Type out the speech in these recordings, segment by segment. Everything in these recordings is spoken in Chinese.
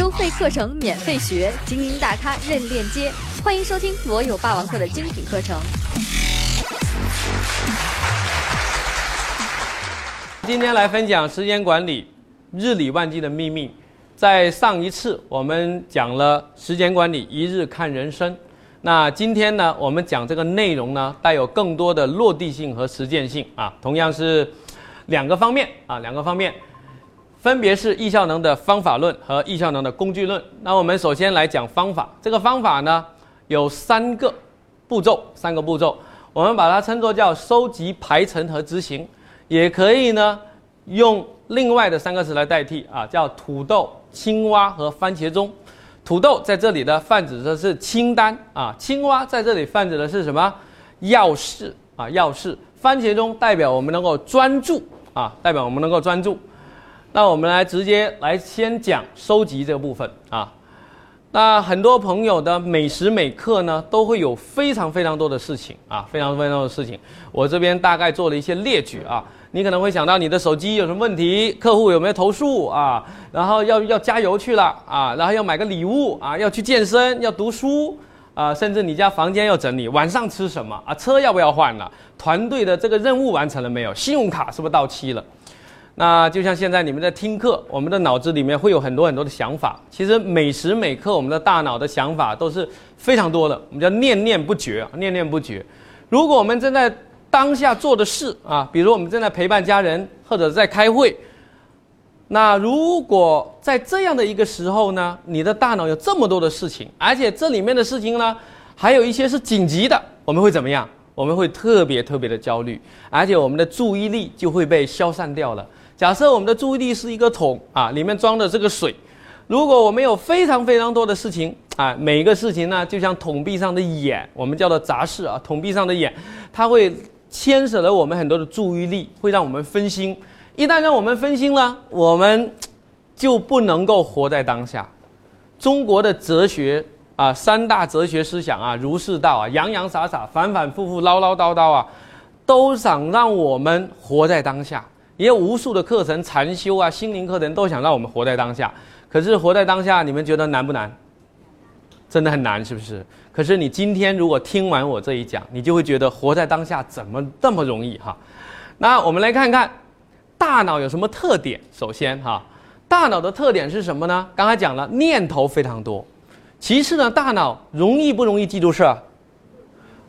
收费课程免费学，精英大咖任链接。欢迎收听罗有霸王课的精品课程。今天来分享时间管理，日理万机的秘密。在上一次我们讲了时间管理，一日看人生。那今天呢，我们讲这个内容呢，带有更多的落地性和实践性啊，同样是两个方面啊，两个方面，分别是易效能的方法论和易效能的工具论。那我们首先来讲方法，这个方法呢有三个步骤，三个步骤，我们把它称作叫收集、排程和执行，也可以呢用另外的三个词来代替啊，叫土豆、青蛙和番茄钟。土豆在这里的泛指的是清单啊，青蛙在这里泛指的是什么？要事啊，要事。番茄钟代表我们能够专注啊，代表我们能够专注。那我们来直接来先讲收集这个部分啊。那很多朋友的每时每刻呢，都会有非常非常多的事情啊，非常非常多的事情。我这边大概做了一些列举啊。你可能会想到你的手机有什么问题，客户有没有投诉啊？然后要要加油去了啊，然后要买个礼物啊，要去健身，要读书啊，甚至你家房间要整理，晚上吃什么啊？车要不要换了？团队的这个任务完成了没有？信用卡是不是到期了？那就像现在你们在听课，我们的脑子里面会有很多很多的想法。其实每时每刻我们的大脑的想法都是非常多的，我们叫念念不绝，念念不绝。如果我们正在当下做的事啊，比如我们正在陪伴家人，或者在开会。那如果在这样的一个时候呢，你的大脑有这么多的事情，而且这里面的事情呢，还有一些是紧急的，我们会怎么样？我们会特别特别的焦虑，而且我们的注意力就会被消散掉了。假设我们的注意力是一个桶啊，里面装的这个水，如果我们有非常非常多的事情。啊，每一个事情呢，就像桶壁上的眼，我们叫做杂事啊。桶壁上的眼，它会牵扯了我们很多的注意力，会让我们分心。一旦让我们分心了，我们就不能够活在当下。中国的哲学啊，三大哲学思想啊，儒释道啊，洋洋洒洒，反反复复，唠唠叨叨啊，都想让我们活在当下。也有无数的课程，禅修啊，心灵课程都想让我们活在当下。可是活在当下，你们觉得难不难？真的很难，是不是？可是你今天如果听完我这一讲，你就会觉得活在当下怎么这么容易哈？那我们来看看大脑有什么特点。首先哈，大脑的特点是什么呢？刚才讲了，念头非常多。其次呢，大脑容易不容易记住事儿？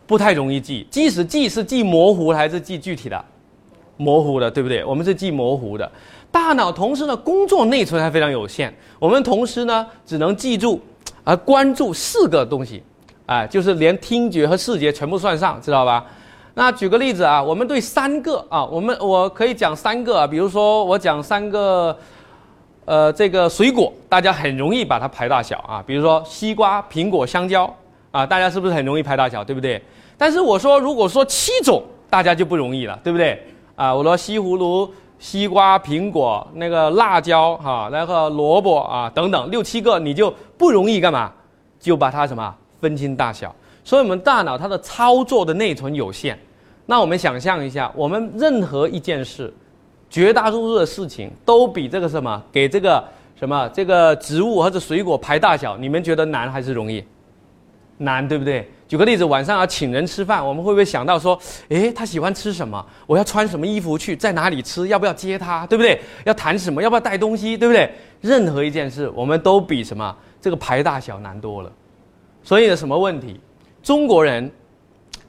不太容易记。即使记是记模糊还是记具体的？模糊的，对不对？我们是记模糊的。大脑同时呢，工作内存还非常有限。我们同时呢，只能记住。而关注四个东西，哎，就是连听觉和视觉全部算上，知道吧？那举个例子啊，我们对三个啊，我们我可以讲三个啊，比如说我讲三个，呃，这个水果，大家很容易把它排大小啊，比如说西瓜、苹果、香蕉啊，大家是不是很容易排大小，对不对？但是我说如果说七种，大家就不容易了，对不对？啊，我说西葫芦。西瓜、苹果、那个辣椒哈，然后萝卜啊等等六七个，你就不容易干嘛？就把它什么分清大小。所以，我们大脑它的操作的内存有限。那我们想象一下，我们任何一件事，绝大多数的事情都比这个什么给这个什么这个植物或者水果排大小，你们觉得难还是容易？难，对不对？举个例子，晚上要请人吃饭，我们会不会想到说，诶，他喜欢吃什么？我要穿什么衣服去？在哪里吃？要不要接他？对不对？要谈什么？要不要带东西？对不对？任何一件事，我们都比什么这个排大小难多了。所以呢什么问题？中国人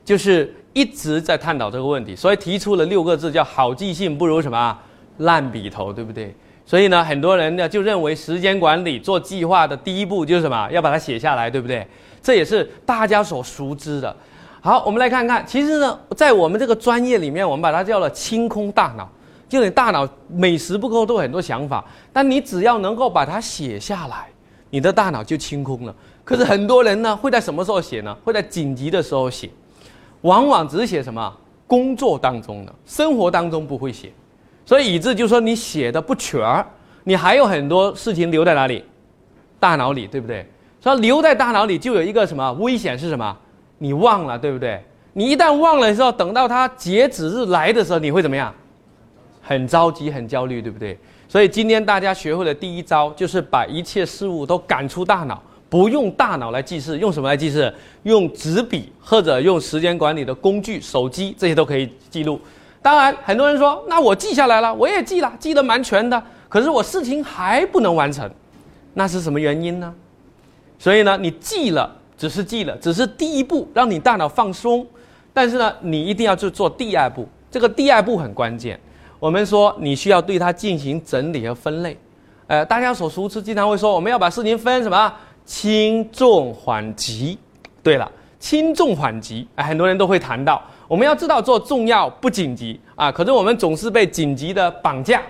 就是一直在探讨这个问题，所以提出了六个字，叫好记性不如什么烂笔头，对不对？所以呢，很多人呢就认为时间管理做计划的第一步就是什么？要把它写下来，对不对？这也是大家所熟知的。好，我们来看看，其实呢，在我们这个专业里面，我们把它叫了清空大脑。就你大脑每时不刻都有很多想法，但你只要能够把它写下来，你的大脑就清空了。可是很多人呢，会在什么时候写呢？会在紧急的时候写，往往只写什么工作当中的，生活当中不会写，所以以致就说你写的不全儿，你还有很多事情留在哪里？大脑里，对不对？说留在大脑里就有一个什么危险是什么？你忘了，对不对？你一旦忘了的时候，等到它截止日来的时候，你会怎么样？很着急，很焦虑，对不对？所以今天大家学会的第一招，就是把一切事物都赶出大脑，不用大脑来记事，用什么来记事？用纸笔或者用时间管理的工具，手机这些都可以记录。当然，很多人说，那我记下来了，我也记了，记得蛮全的，可是我事情还不能完成，那是什么原因呢？所以呢，你记了，只是记了，只是第一步，让你大脑放松。但是呢，你一定要去做第二步，这个第二步很关键。我们说，你需要对它进行整理和分类。呃，大家所熟知，经常会说，我们要把事情分什么轻重缓急。对了，轻重缓急，哎，很多人都会谈到。我们要知道做重要不紧急啊，可是我们总是被紧急的绑架，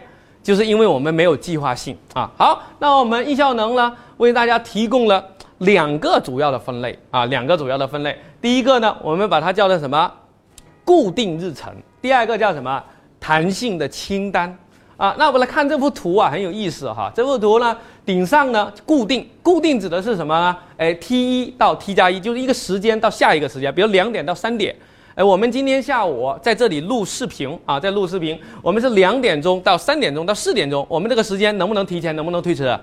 就是因为我们没有计划性啊。好，那我们易效能呢，为大家提供了两个主要的分类啊，两个主要的分类。第一个呢，我们把它叫做什么？固定日程。第二个叫什么？弹性的清单。啊，那我们来看这幅图啊，很有意思哈。这幅图呢，顶上呢固定，固定指的是什么呢？哎，T 一到 T 加一，就是一个时间到下一个时间，比如两点到三点。哎，我们今天下午在这里录视频啊，在录视频。我们是两点钟到三点钟到四点钟，我们这个时间能不能提前？能不能推迟？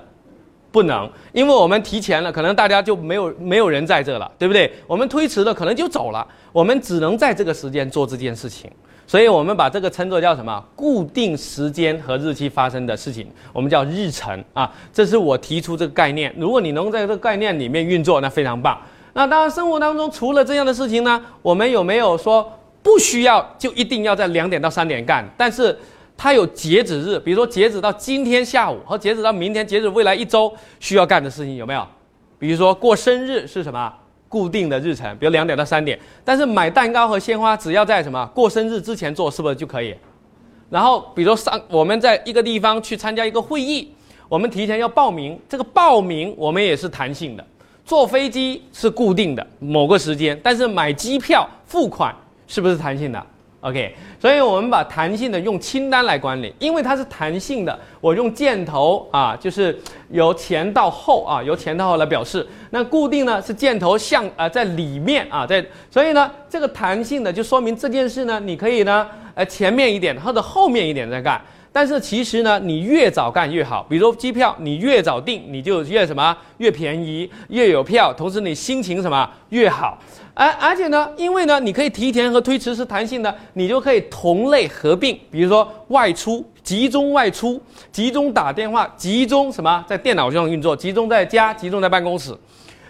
不能，因为我们提前了，可能大家就没有没有人在这了，对不对？我们推迟了，可能就走了。我们只能在这个时间做这件事情，所以我们把这个称作叫什么？固定时间和日期发生的事情，我们叫日程啊。这是我提出这个概念。如果你能在这个概念里面运作，那非常棒。那当然，生活当中除了这样的事情呢，我们有没有说不需要就一定要在两点到三点干？但是它有截止日，比如说截止到今天下午和截止到明天，截止未来一周需要干的事情有没有？比如说过生日是什么固定的日程，比如两点到三点。但是买蛋糕和鲜花只要在什么过生日之前做，是不是就可以？然后比如上我们在一个地方去参加一个会议，我们提前要报名，这个报名我们也是弹性的。坐飞机是固定的某个时间，但是买机票付款是不是弹性的？OK，所以我们把弹性的用清单来管理，因为它是弹性的，我用箭头啊，就是由前到后啊，由前到后来表示。那固定呢是箭头向啊在里面啊在，所以呢这个弹性的就说明这件事呢你可以呢呃前面一点或者后面一点再干。但是其实呢，你越早干越好。比如机票，你越早订，你就越什么越便宜，越有票，同时你心情什么越好。而而且呢，因为呢，你可以提前和推迟是弹性的，你就可以同类合并。比如说外出，集中外出，集中打电话，集中什么在电脑上运作，集中在家，集中在办公室。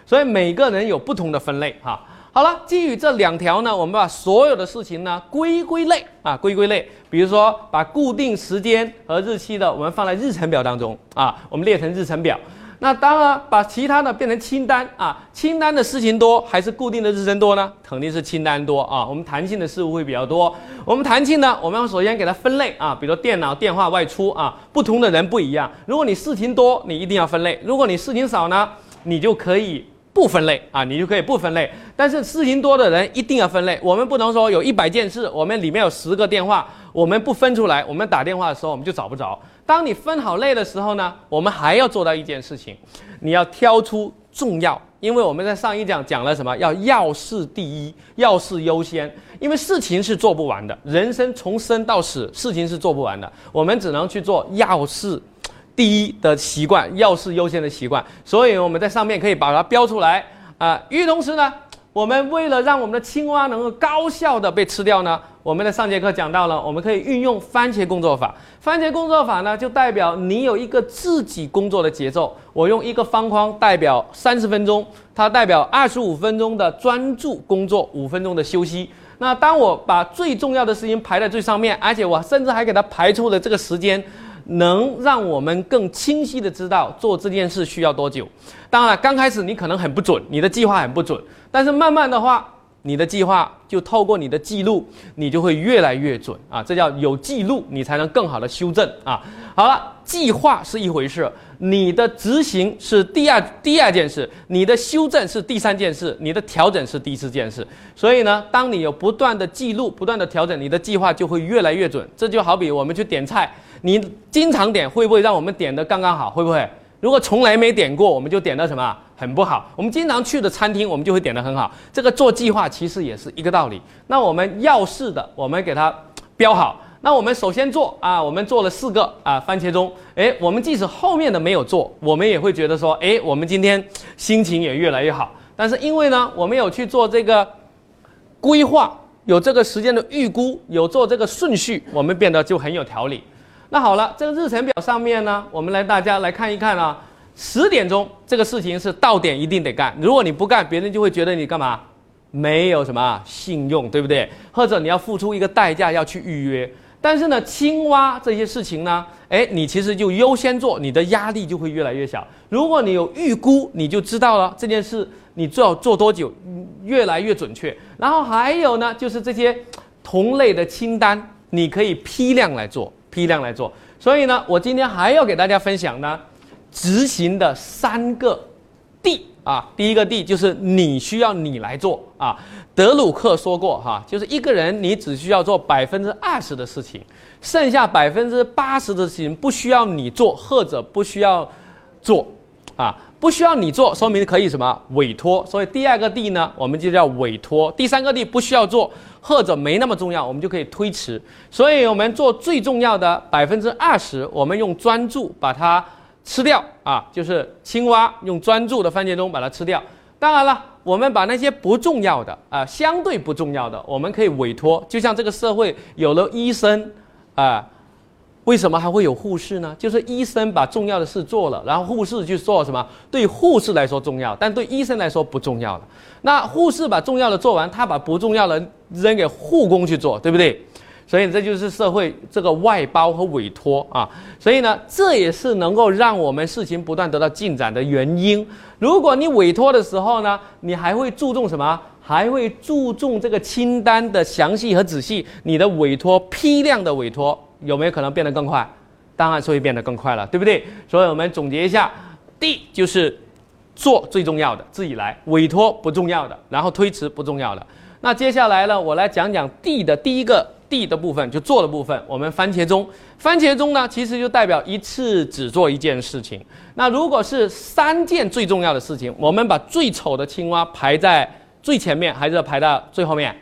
所以每个人有不同的分类哈。好了，基于这两条呢，我们把所有的事情呢归归类啊，归归类。比如说，把固定时间和日期的，我们放在日程表当中啊，我们列成日程表。那当然，把其他的变成清单啊，清单的事情多还是固定的日程多呢？肯定是清单多啊。我们弹性的事物会比较多。我们弹性呢，我们要首先给它分类啊，比如电脑、电话、外出啊，不同的人不一样。如果你事情多，你一定要分类；如果你事情少呢，你就可以。不分类啊，你就可以不分类。但是事情多的人一定要分类。我们不能说有一百件事，我们里面有十个电话，我们不分出来，我们打电话的时候我们就找不着。当你分好类的时候呢，我们还要做到一件事情，你要挑出重要。因为我们在上一讲讲了什么？要要事第一，要事优先。因为事情是做不完的，人生从生到死，事情是做不完的，我们只能去做要事。第一的习惯，要事优先的习惯，所以我们在上面可以把它标出来啊。与此同时呢，我们为了让我们的青蛙能够高效的被吃掉呢，我们在上节课讲到了，我们可以运用番茄工作法。番茄工作法呢，就代表你有一个自己工作的节奏。我用一个方框代表三十分钟，它代表二十五分钟的专注工作，五分钟的休息。那当我把最重要的事情排在最上面，而且我甚至还给它排出了这个时间。能让我们更清晰的知道做这件事需要多久。当然，刚开始你可能很不准，你的计划很不准，但是慢慢的话，你的计划就透过你的记录，你就会越来越准啊！这叫有记录，你才能更好的修正啊。好了，计划是一回事，你的执行是第二第二件事，你的修正是第三件事，你的调整是第四件事。所以呢，当你有不断的记录，不断的调整，你的计划就会越来越准。这就好比我们去点菜。你经常点会不会让我们点的刚刚好？会不会？如果从来没点过，我们就点的什么很不好。我们经常去的餐厅，我们就会点的很好。这个做计划其实也是一个道理。那我们要事的，我们给它标好；那我们首先做啊，我们做了四个啊番茄钟，哎，我们即使后面的没有做，我们也会觉得说，哎，我们今天心情也越来越好。但是因为呢，我们有去做这个规划，有这个时间的预估，有做这个顺序，我们变得就很有条理。那好了，这个日程表上面呢，我们来大家来看一看啊，十点钟这个事情是到点一定得干，如果你不干，别人就会觉得你干嘛？没有什么信用，对不对？或者你要付出一个代价要去预约。但是呢，青蛙这些事情呢，哎，你其实就优先做，你的压力就会越来越小。如果你有预估，你就知道了这件事你做要做多久，越来越准确。然后还有呢，就是这些同类的清单，你可以批量来做，批量来做。所以呢，我今天还要给大家分享呢，执行的三个 D 啊，第一个 D 就是你需要你来做啊。德鲁克说过哈，就是一个人你只需要做百分之二十的事情，剩下百分之八十的事情不需要你做或者不需要做，啊，不需要你做，说明可以什么委托。所以第二个 D 呢，我们就叫委托。第三个 D 不需要做或者没那么重要，我们就可以推迟。所以我们做最重要的百分之二十，我们用专注把它吃掉啊，就是青蛙用专注的番茄钟把它吃掉。当然了。我们把那些不重要的啊，相对不重要的，我们可以委托。就像这个社会有了医生，啊，为什么还会有护士呢？就是医生把重要的事做了，然后护士去做什么？对护士来说重要，但对医生来说不重要了。那护士把重要的做完，他把不重要的扔给护工去做，对不对？所以这就是社会这个外包和委托啊，所以呢，这也是能够让我们事情不断得到进展的原因。如果你委托的时候呢，你还会注重什么？还会注重这个清单的详细和仔细。你的委托批量的委托有没有可能变得更快？当然是会变得更快了，对不对？所以我们总结一下：D 就是做最重要的，自己来；委托不重要的，然后推迟不重要的。那接下来呢，我来讲讲 D 的第一个。D 的部分就做的部分，我们番茄钟，番茄钟呢，其实就代表一次只做一件事情。那如果是三件最重要的事情，我们把最丑的青蛙排在最前面，还是排到最后面？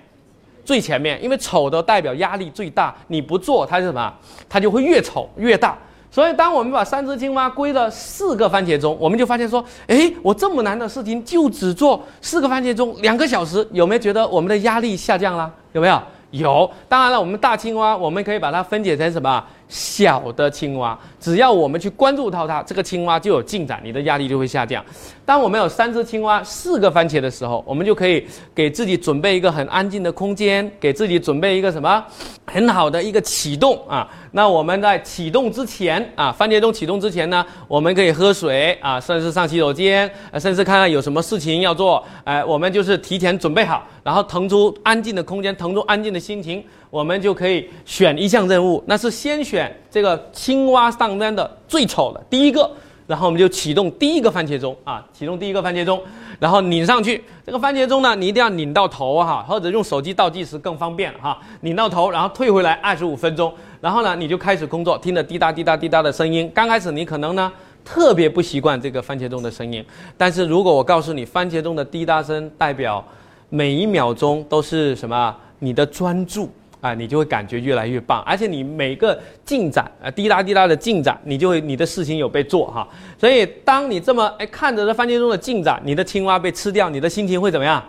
最前面，因为丑的代表压力最大，你不做它是什么？它就会越丑越大。所以，当我们把三只青蛙归了四个番茄钟，我们就发现说，哎，我这么难的事情就只做四个番茄钟，两个小时，有没有觉得我们的压力下降了？有没有？有，当然了，我们大青蛙，我们可以把它分解成什么小的青蛙。只要我们去关注到它，这个青蛙就有进展，你的压力就会下降。当我们有三只青蛙、四个番茄的时候，我们就可以给自己准备一个很安静的空间，给自己准备一个什么很好的一个启动啊。那我们在启动之前啊，番茄钟启动之前呢，我们可以喝水啊，甚至上洗手间，甚至看看有什么事情要做。哎，我们就是提前准备好，然后腾出安静的空间，腾出安静的心情，我们就可以选一项任务。那是先选这个青蛙上面的最丑的第一个，然后我们就启动第一个番茄钟啊，启动第一个番茄钟。然后拧上去，这个番茄钟呢，你一定要拧到头哈，或者用手机倒计时更方便哈。拧到头，然后退回来二十五分钟，然后呢，你就开始工作，听着滴答滴答滴答的声音。刚开始你可能呢特别不习惯这个番茄钟的声音，但是如果我告诉你，番茄钟的滴答声代表每一秒钟都是什么？你的专注。啊，你就会感觉越来越棒，而且你每个进展，啊，滴答滴答的进展，你就会你的事情有被做哈。所以当你这么哎看着这番茄钟的进展，你的青蛙被吃掉，你的心情会怎么样？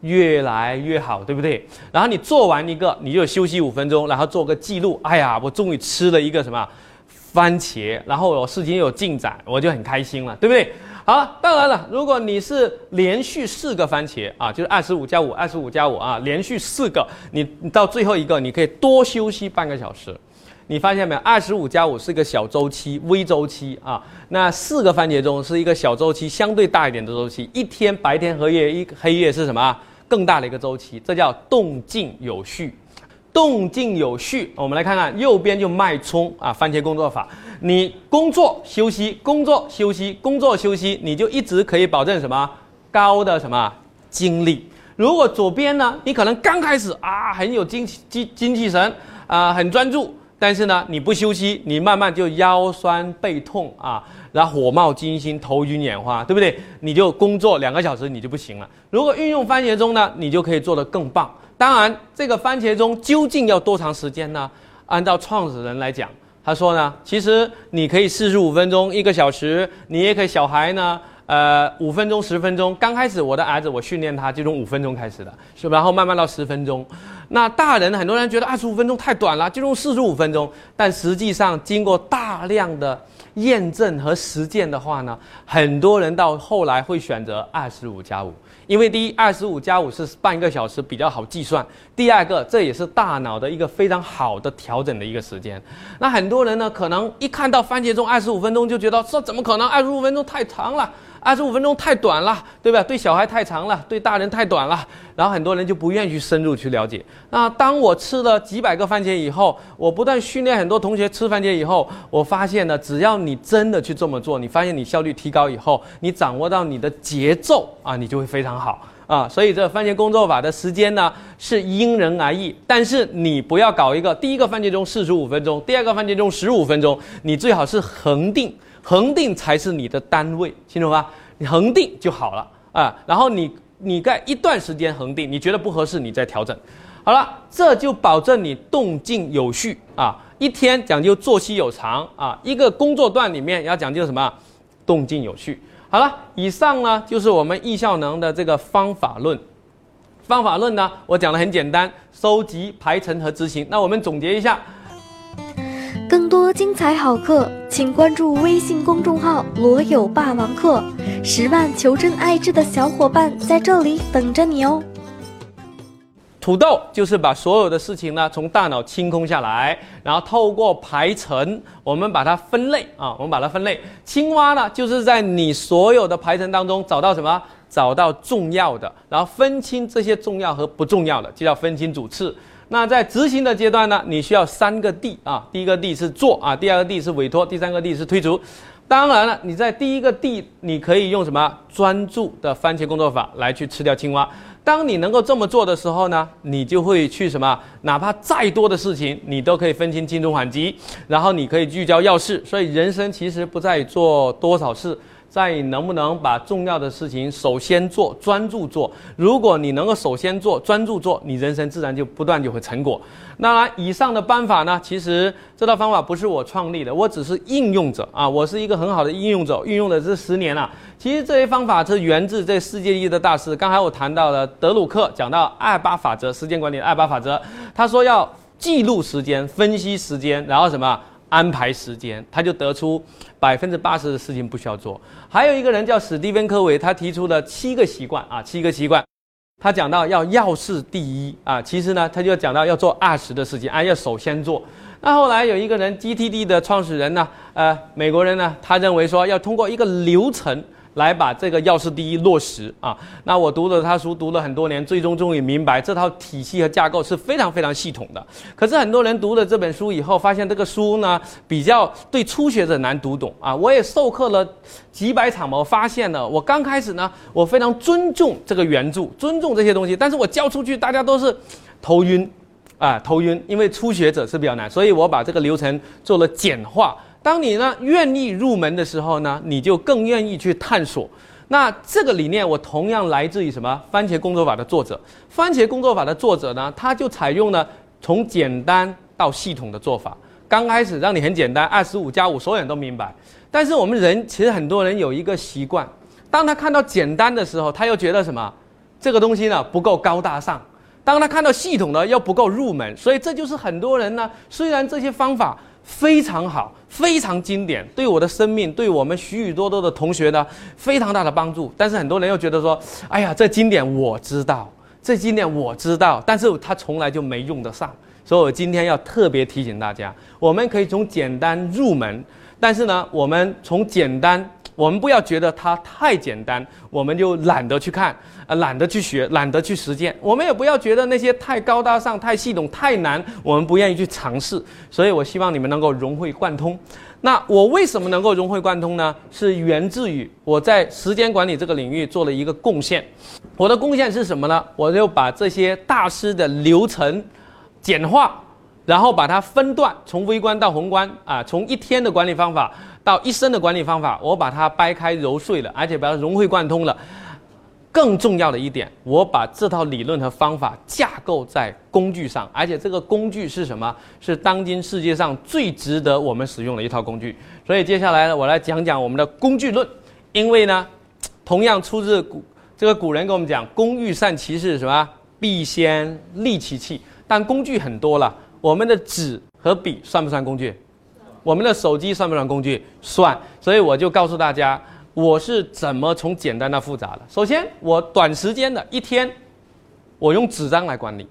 越来越好，对不对？然后你做完一个，你就休息五分钟，然后做个记录。哎呀，我终于吃了一个什么番茄，然后我事情有进展，我就很开心了，对不对？好，当然了，如果你是连续四个番茄啊，就是二十五加五，二十五加五啊，连续四个，你到最后一个，你可以多休息半个小时。你发现没有？二十五加五是一个小周期、微周期啊，那四个番茄钟是一个小周期，相对大一点的周期。一天白天和夜，一黑夜是什么？更大的一个周期，这叫动静有序。动静有序，我们来看看右边就脉冲啊，番茄工作法。你工作休息，工作休息，工作休息，你就一直可以保证什么高的什么精力。如果左边呢，你可能刚开始啊很有精精精气神啊，很专注，但是呢你不休息，你慢慢就腰酸背痛啊，然后火冒金星、头晕眼花，对不对？你就工作两个小时你就不行了。如果运用番茄钟呢，你就可以做得更棒。当然，这个番茄钟究竟要多长时间呢？按照创始人来讲，他说呢，其实你可以四十五分钟、一个小时，你也可以小孩呢。呃，五分钟、十分钟，刚开始我的儿子我训练他就从五分钟开始的，是吧？然后慢慢到十分钟。那大人很多人觉得二十五分钟太短了，就用四十五分钟。但实际上经过大量的验证和实践的话呢，很多人到后来会选择二十五加五，因为第一，二十五加五是半个小时比较好计算；第二个，这也是大脑的一个非常好的调整的一个时间。那很多人呢，可能一看到番茄钟二十五分钟就觉得这怎么可能？二十五分钟太长了。二十五分钟太短了，对吧？对小孩太长了，对大人太短了。然后很多人就不愿意去深入去了解。那当我吃了几百个番茄以后，我不断训练很多同学吃番茄以后，我发现呢，只要你真的去这么做，你发现你效率提高以后，你掌握到你的节奏啊，你就会非常好啊。所以这番茄工作法的时间呢是因人而异，但是你不要搞一个第一个番茄钟四十五分钟，第二个番茄钟十五分钟，你最好是恒定。恒定才是你的单位，清楚吗？你恒定就好了啊。然后你你在一段时间恒定，你觉得不合适，你再调整。好了，这就保证你动静有序啊。一天讲究作息有常啊。一个工作段里面要讲究什么？动静有序。好了，以上呢就是我们易效能的这个方法论。方法论呢，我讲的很简单：收集、排程和执行。那我们总结一下。更多精彩好课，请关注微信公众号“罗有霸王课”，十万求真爱智的小伙伴在这里等着你哦。土豆就是把所有的事情呢从大脑清空下来，然后透过排程，我们把它分类啊，我们把它分类。青蛙呢就是在你所有的排程当中找到什么？找到重要的，然后分清这些重要和不重要的，就叫分清主次。那在执行的阶段呢，你需要三个 D 啊，第一个 D 是做啊，第二个 D 是委托，第三个 D 是推出。当然了，你在第一个 D，你可以用什么专注的番茄工作法来去吃掉青蛙。当你能够这么做的时候呢，你就会去什么，哪怕再多的事情，你都可以分清轻重缓急，然后你可以聚焦要事。所以人生其实不在做多少事。在能不能把重要的事情首先做，专注做。如果你能够首先做，专注做，你人生自然就不断就会成果。那以上的办法呢？其实这套方法不是我创立的，我只是应用者啊。我是一个很好的应用者，运用了这十年了。其实这些方法是源自这世界一的大师。刚才我谈到了德鲁克讲到二八法则，时间管理二八法则。他说要记录时间，分析时间，然后什么？安排时间，他就得出百分之八十的事情不需要做。还有一个人叫史蒂芬·科维，他提出了七个习惯啊，七个习惯。他讲到要要事第一啊，其实呢，他就讲到要做二十的事情啊，要首先做。那后来有一个人，GTD 的创始人呢，呃，美国人呢，他认为说要通过一个流程。来把这个要事第一落实啊！那我读了他书，读了很多年，最终终于明白这套体系和架构是非常非常系统的。可是很多人读了这本书以后，发现这个书呢比较对初学者难读懂啊！我也授课了几百场，我发现了，我刚开始呢，我非常尊重这个原著，尊重这些东西，但是我教出去，大家都是头晕啊，头晕，因为初学者是比较难，所以我把这个流程做了简化。当你呢愿意入门的时候呢，你就更愿意去探索。那这个理念我同样来自于什么？番茄工作法的作者。番茄工作法的作者呢，他就采用了从简单到系统的做法。刚开始让你很简单，二十五加五，所有人都明白。但是我们人其实很多人有一个习惯，当他看到简单的时候，他又觉得什么？这个东西呢不够高大上。当他看到系统呢又不够入门，所以这就是很多人呢，虽然这些方法。非常好，非常经典，对我的生命，对我们许许多多的同学呢，非常大的帮助。但是很多人又觉得说，哎呀，这经典我知道，这经典我知道，但是他从来就没用得上。所以我今天要特别提醒大家，我们可以从简单入门，但是呢，我们从简单。我们不要觉得它太简单，我们就懒得去看，啊，懒得去学，懒得去实践。我们也不要觉得那些太高大上、太系统、太难，我们不愿意去尝试。所以我希望你们能够融会贯通。那我为什么能够融会贯通呢？是源自于我在时间管理这个领域做了一个贡献。我的贡献是什么呢？我就把这些大师的流程简化，然后把它分段，从微观到宏观，啊，从一天的管理方法。到一生的管理方法，我把它掰开揉碎了，而且把它融会贯通了。更重要的一点，我把这套理论和方法架构在工具上，而且这个工具是什么？是当今世界上最值得我们使用的一套工具。所以接下来呢，我来讲讲我们的工具论。因为呢，同样出自古这个古人跟我们讲，工欲善其事，什么？必先利其器。但工具很多了，我们的纸和笔算不算工具？我们的手机算不算工具？算。所以我就告诉大家，我是怎么从简单到复杂的。首先，我短时间的一天，我用纸张来管理，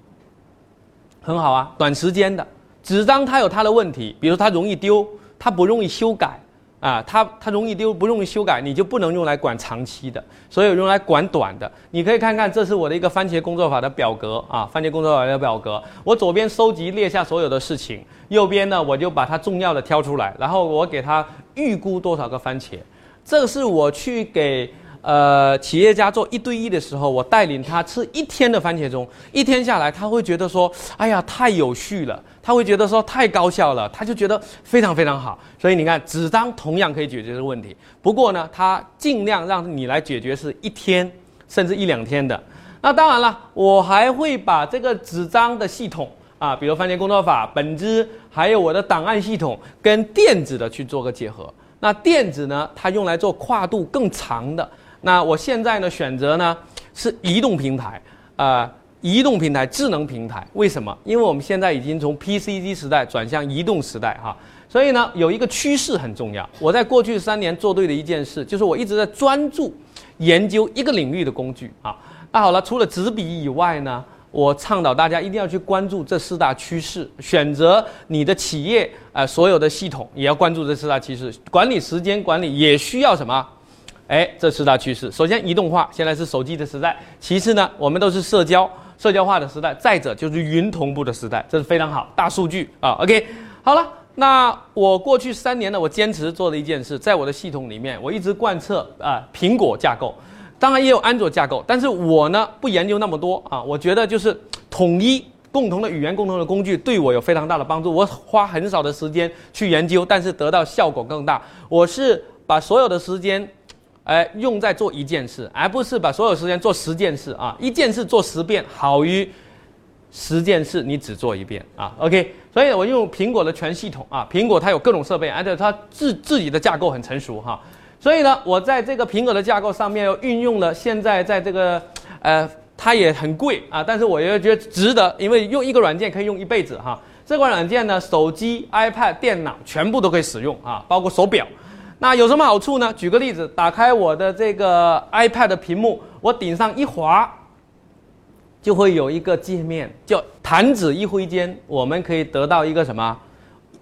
很好啊。短时间的纸张它有它的问题，比如它容易丢，它不容易修改。啊，它它容易丢，不容易修改，你就不能用来管长期的，所以用来管短的。你可以看看，这是我的一个番茄工作法的表格啊，番茄工作法的表格。我左边收集列下所有的事情，右边呢我就把它重要的挑出来，然后我给它预估多少个番茄。这是我去给。呃，企业家做一对一的时候，我带领他吃一天的番茄钟，一天下来，他会觉得说，哎呀，太有序了，他会觉得说太高效了，他就觉得非常非常好。所以你看，纸张同样可以解决这个问题，不过呢，他尽量让你来解决是一天甚至一两天的。那当然了，我还会把这个纸张的系统啊，比如番茄工作法、本质，还有我的档案系统，跟电子的去做个结合。那电子呢，它用来做跨度更长的。那我现在呢选择呢是移动平台，啊，移动平台、智能平台，为什么？因为我们现在已经从 PC 机时代转向移动时代哈，所以呢有一个趋势很重要。我在过去三年做对的一件事，就是我一直在专注研究一个领域的工具啊。那好了，除了纸笔以外呢，我倡导大家一定要去关注这四大趋势，选择你的企业呃所有的系统也要关注这四大趋势，管理时间管理也需要什么？哎，这四大趋势，首先移动化，现在是手机的时代；其次呢，我们都是社交、社交化的时代；再者就是云同步的时代，这是非常好，大数据啊。OK，好了，那我过去三年呢，我坚持做的一件事，在我的系统里面，我一直贯彻啊苹果架构，当然也有安卓架构，但是我呢不研究那么多啊，我觉得就是统一共同的语言、共同的工具对我有非常大的帮助。我花很少的时间去研究，但是得到效果更大。我是把所有的时间。哎，用在做一件事，而不是把所有时间做十件事啊！一件事做十遍，好于十件事你只做一遍啊。OK，所以我用苹果的全系统啊，苹果它有各种设备，而且它自自己的架构很成熟哈。所以呢，我在这个苹果的架构上面又运用了现在在这个呃，它也很贵啊，但是我又觉得值得，因为用一个软件可以用一辈子哈。这款软件呢，手机、iPad、电脑全部都可以使用啊，包括手表。那有什么好处呢？举个例子，打开我的这个 iPad 的屏幕，我顶上一滑，就会有一个界面，叫弹指一挥间，我们可以得到一个什么？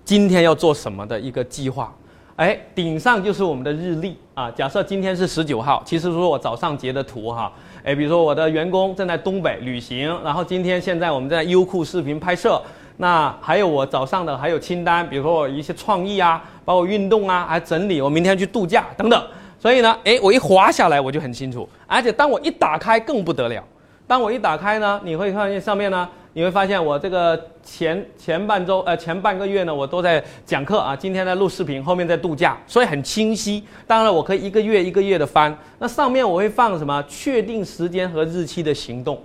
今天要做什么的一个计划？哎，顶上就是我们的日历啊。假设今天是十九号，其实说我早上截的图哈。哎，比如说我的员工正在东北旅行，然后今天现在我们在优酷视频拍摄。那还有我早上的还有清单，比如说我一些创意啊，包括运动啊，还整理我明天去度假等等。所以呢，诶，我一滑下来我就很清楚，而且当我一打开更不得了。当我一打开呢，你会看见上面呢，你会发现我这个前前半周呃前半个月呢，我都在讲课啊，今天在录视频，后面在度假，所以很清晰。当然我可以一个月一个月的翻，那上面我会放什么？确定时间和日期的行动。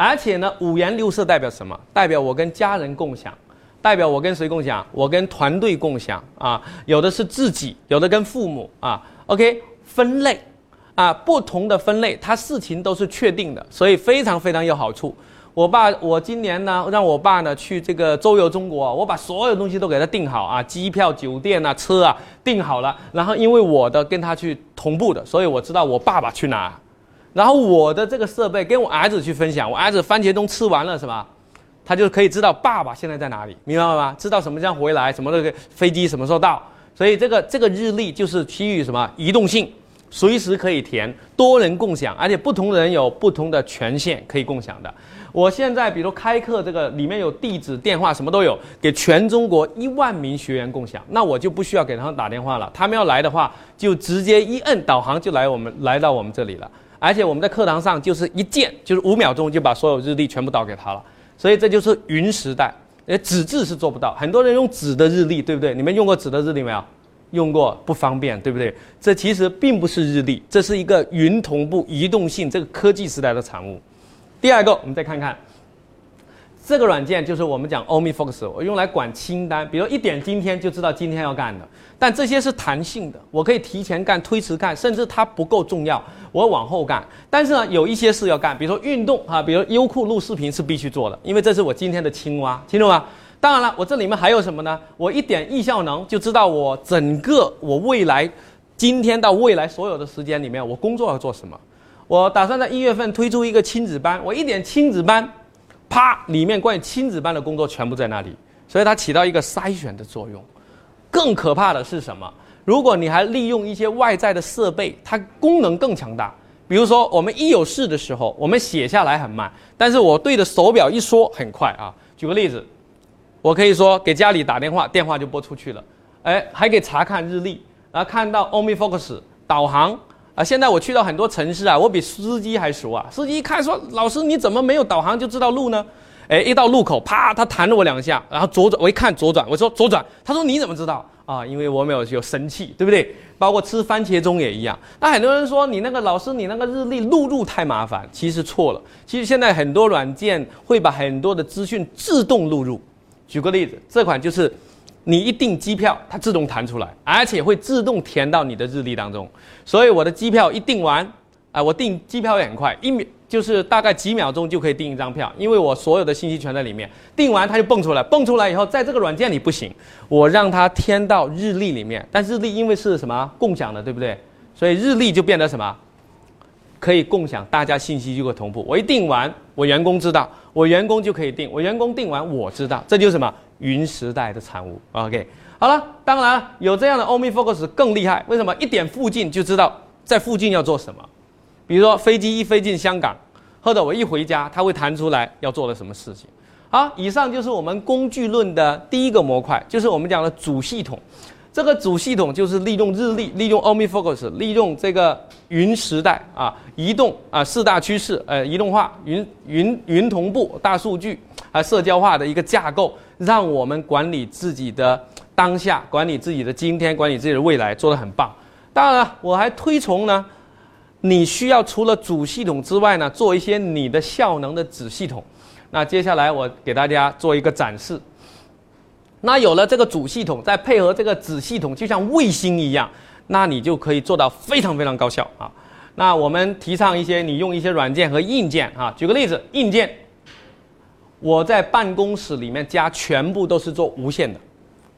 而且呢，五颜六色代表什么？代表我跟家人共享，代表我跟谁共享？我跟团队共享啊！有的是自己，有的跟父母啊。OK，分类啊，不同的分类，它事情都是确定的，所以非常非常有好处。我爸，我今年呢，让我爸呢去这个周游中国，我把所有东西都给他订好啊，机票、酒店啊、车啊订好了。然后因为我的跟他去同步的，所以我知道我爸爸去哪。然后我的这个设备跟我儿子去分享，我儿子番茄钟吃完了是吧？他就可以知道爸爸现在在哪里，明白了吗？知道什么叫回来，什么那个飞机什么时候到？所以这个这个日历就是基于什么移动性，随时可以填，多人共享，而且不同人有不同的权限可以共享的。我现在比如开课这个里面有地址、电话什么都有，给全中国一万名学员共享，那我就不需要给他们打电话了，他们要来的话就直接一摁导航就来我们来到我们这里了。而且我们在课堂上就是一键，就是五秒钟就把所有日历全部导给他了，所以这就是云时代。诶，纸质是做不到，很多人用纸的日历，对不对？你们用过纸的日历没有？用过不方便，对不对？这其实并不是日历，这是一个云同步、移动性这个科技时代的产物。第二个，我们再看看这个软件，就是我们讲 OmniFocus，我用来管清单，比如一点今天就知道今天要干的。但这些是弹性的，我可以提前干、推迟干，甚至它不够重要，我往后干。但是呢，有一些事要干，比如说运动啊，比如优酷录视频是必须做的，因为这是我今天的青蛙，清楚吗？当然了，我这里面还有什么呢？我一点易效能就知道我整个我未来今天到未来所有的时间里面，我工作要做什么。我打算在一月份推出一个亲子班，我一点亲子班，啪，里面关于亲子班的工作全部在那里，所以它起到一个筛选的作用。更可怕的是什么？如果你还利用一些外在的设备，它功能更强大。比如说，我们一有事的时候，我们写下来很慢，但是我对着手表一说很快啊。举个例子。我可以说给家里打电话，电话就拨出去了，哎，还可以查看日历，然后看到 OmniFocus 导航啊。现在我去到很多城市啊，我比司机还熟啊。司机一看说：“老师，你怎么没有导航就知道路呢？”哎，一到路口，啪，他弹了我两下，然后左转，我一看左转，我说左转，他说你怎么知道啊？因为我没有有神器，对不对？包括吃番茄钟也一样。那很多人说你那个老师，你那个日历录入太麻烦，其实错了。其实现在很多软件会把很多的资讯自动录入。举个例子，这款就是你一订机票，它自动弹出来，而且会自动填到你的日历当中。所以我的机票一订完，啊，我订机票也很快，一秒就是大概几秒钟就可以订一张票，因为我所有的信息全在里面。订完它就蹦出来，蹦出来以后，在这个软件里不行，我让它添到日历里面。但日历因为是什么共享的，对不对？所以日历就变得什么？可以共享，大家信息就会同步。我一订完，我员工知道，我员工就可以订，我员工订完，我知道，这就是什么云时代的产物。OK，好了，当然有这样的 OmniFocus 更厉害。为什么？一点附近就知道在附近要做什么。比如说飞机一飞进香港，或者我一回家，它会弹出来要做的什么事情。好，以上就是我们工具论的第一个模块，就是我们讲的主系统。这个主系统就是利用日历，利用 OmniFocus，利用这个云时代啊，移动啊四大趋势，呃，移动化、云云云同步、大数据啊社交化的一个架构，让我们管理自己的当下，管理自己的今天，管理自己的未来，做得很棒。当然了，我还推崇呢，你需要除了主系统之外呢，做一些你的效能的子系统。那接下来我给大家做一个展示。那有了这个主系统，再配合这个子系统，就像卫星一样，那你就可以做到非常非常高效啊。那我们提倡一些，你用一些软件和硬件啊。举个例子，硬件，我在办公室里面家全部都是做无线的，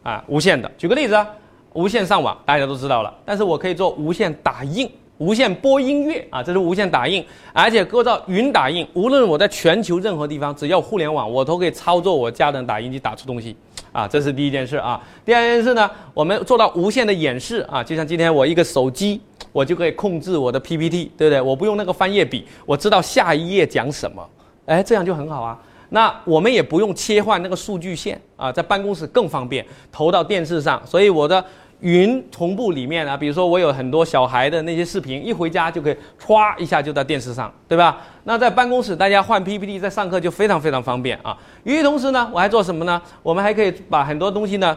啊，无线的。举个例子啊，无线上网大家都知道了，但是我可以做无线打印。无线播音乐啊，这是无线打印，而且构造云打印。无论我在全球任何地方，只要互联网，我都可以操作我家的打印机打出东西啊。这是第一件事啊。第二件事呢，我们做到无线的演示啊，就像今天我一个手机，我就可以控制我的 PPT，对不对？我不用那个翻页笔，我知道下一页讲什么，哎，这样就很好啊。那我们也不用切换那个数据线啊，在办公室更方便，投到电视上，所以我的。云同步里面啊，比如说我有很多小孩的那些视频，一回家就可以歘一下就在电视上，对吧？那在办公室大家换 PPT，在上课就非常非常方便啊。与此同时呢，我还做什么呢？我们还可以把很多东西呢，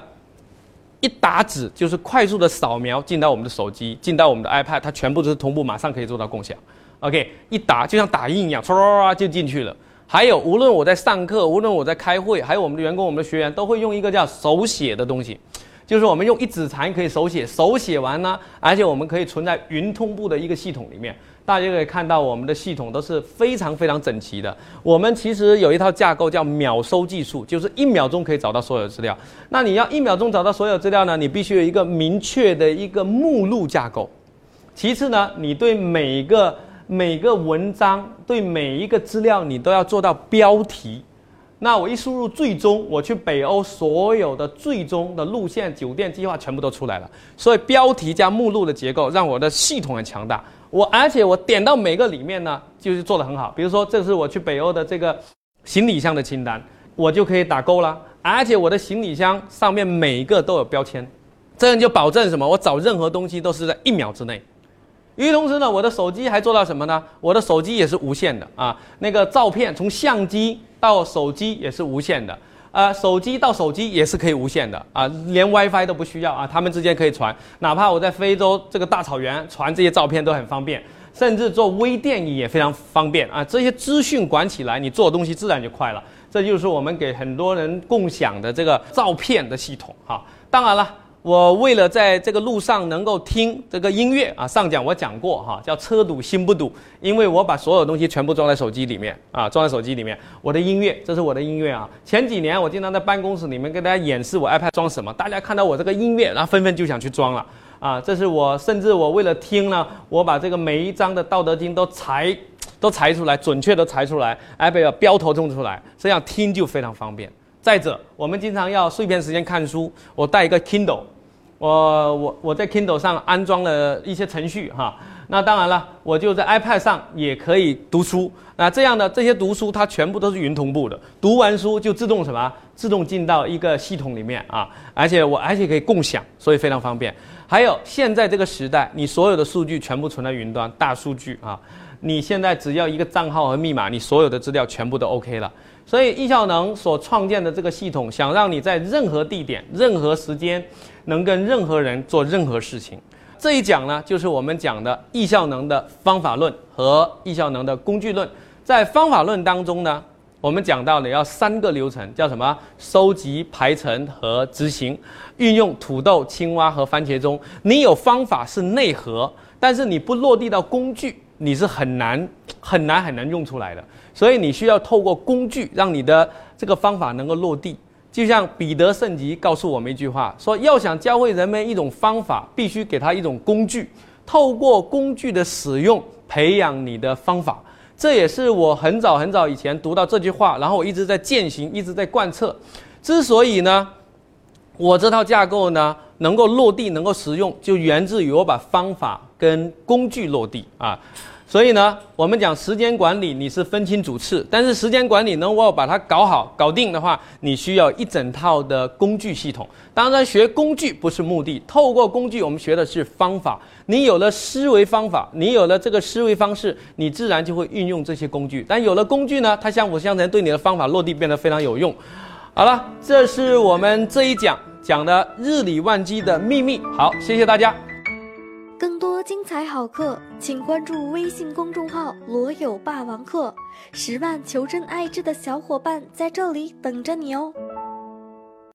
一打纸就是快速的扫描进到我们的手机，进到我们的 iPad，它全部都是同步，马上可以做到共享。OK，一打就像打印一样唰，唰就进去了。还有，无论我在上课，无论我在开会，还有我们的员工、我们的学员，都会用一个叫手写的东西。就是我们用一指禅可以手写，手写完呢，而且我们可以存在云同步的一个系统里面，大家可以看到我们的系统都是非常非常整齐的。我们其实有一套架构叫秒收技术，就是一秒钟可以找到所有资料。那你要一秒钟找到所有资料呢，你必须有一个明确的一个目录架构。其次呢，你对每个每个文章，对每一个资料，你都要做到标题。那我一输入最终，我去北欧所有的最终的路线、酒店计划全部都出来了。所以标题加目录的结构让我的系统很强大。我而且我点到每个里面呢，就是做的很好。比如说，这是我去北欧的这个行李箱的清单，我就可以打勾了。而且我的行李箱上面每一个都有标签，这样就保证什么？我找任何东西都是在一秒之内。与此同时呢，我的手机还做到什么呢？我的手机也是无线的啊，那个照片从相机。到手机也是无线的，呃，手机到手机也是可以无线的啊，连 WiFi 都不需要啊，他们之间可以传，哪怕我在非洲这个大草原传这些照片都很方便，甚至做微电影也非常方便啊。这些资讯管起来，你做东西自然就快了。这就是我们给很多人共享的这个照片的系统哈。当然了。我为了在这个路上能够听这个音乐啊，上讲我讲过哈，叫车堵心不堵，因为我把所有东西全部装在手机里面啊，装在手机里面。我的音乐，这是我的音乐啊。前几年我经常在办公室里面跟大家演示我 iPad 装什么，大家看到我这个音乐，然后纷纷就想去装了啊。这是我甚至我为了听呢，我把这个每一章的《道德经》都裁，都裁出来，准确的裁出来，iPad 标头种出来，这样听就非常方便。再者，我们经常要碎片时间看书，我带一个 Kindle。我我我在 Kindle 上安装了一些程序哈，那当然了，我就在 iPad 上也可以读书。那这样的这些读书它全部都是云同步的，读完书就自动什么？自动进到一个系统里面啊，而且我而且可以共享，所以非常方便。还有现在这个时代，你所有的数据全部存在云端，大数据啊，你现在只要一个账号和密码，你所有的资料全部都 OK 了。所以易效能所创建的这个系统，想让你在任何地点、任何时间，能跟任何人做任何事情。这一讲呢，就是我们讲的易效能的方法论和易效能的工具论。在方法论当中呢，我们讲到的要三个流程，叫什么？收集、排程和执行。运用土豆、青蛙和番茄钟，你有方法是内核，但是你不落地到工具，你是很难、很难、很难用出来的。所以你需要透过工具，让你的这个方法能够落地。就像彼得圣吉告诉我们一句话，说要想教会人们一种方法，必须给他一种工具，透过工具的使用，培养你的方法。这也是我很早很早以前读到这句话，然后我一直在践行，一直在贯彻。之所以呢，我这套架构呢能够落地，能够实用，就源自于我把方法跟工具落地啊。所以呢，我们讲时间管理，你是分清主次。但是时间管理呢，我要把它搞好、搞定的话，你需要一整套的工具系统。当然，学工具不是目的，透过工具，我们学的是方法。你有了思维方法，你有了这个思维方式，你自然就会运用这些工具。但有了工具呢，它相辅相成，对你的方法落地变得非常有用。好了，这是我们这一讲讲的日理万机的秘密。好，谢谢大家。更多精彩好课，请关注微信公众号“罗有霸王课”，十万求真爱智的小伙伴在这里等着你哦。